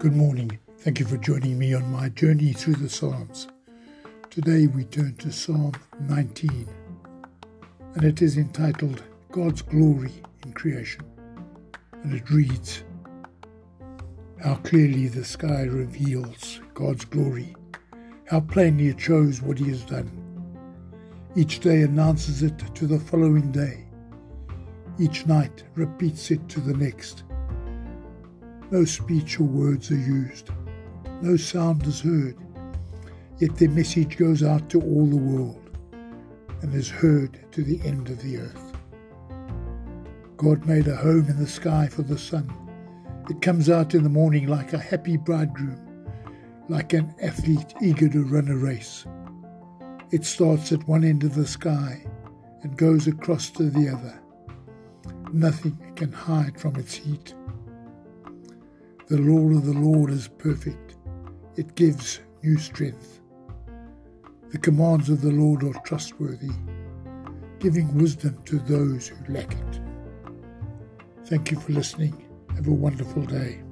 Good morning. Thank you for joining me on my journey through the Psalms. Today we turn to Psalm 19, and it is entitled God's Glory in Creation. And it reads How clearly the sky reveals God's glory, how plainly it shows what He has done. Each day announces it to the following day, each night repeats it to the next no speech or words are used. No sound is heard. Yet their message goes out to all the world and is heard to the end of the earth. God made a home in the sky for the sun. It comes out in the morning like a happy bridegroom, like an athlete eager to run a race. It starts at one end of the sky and goes across to the other. Nothing can hide from its heat. The law of the Lord is perfect, it gives new strength. The commands of the Lord are trustworthy, giving wisdom to those who lack it. Thank you for listening. Have a wonderful day.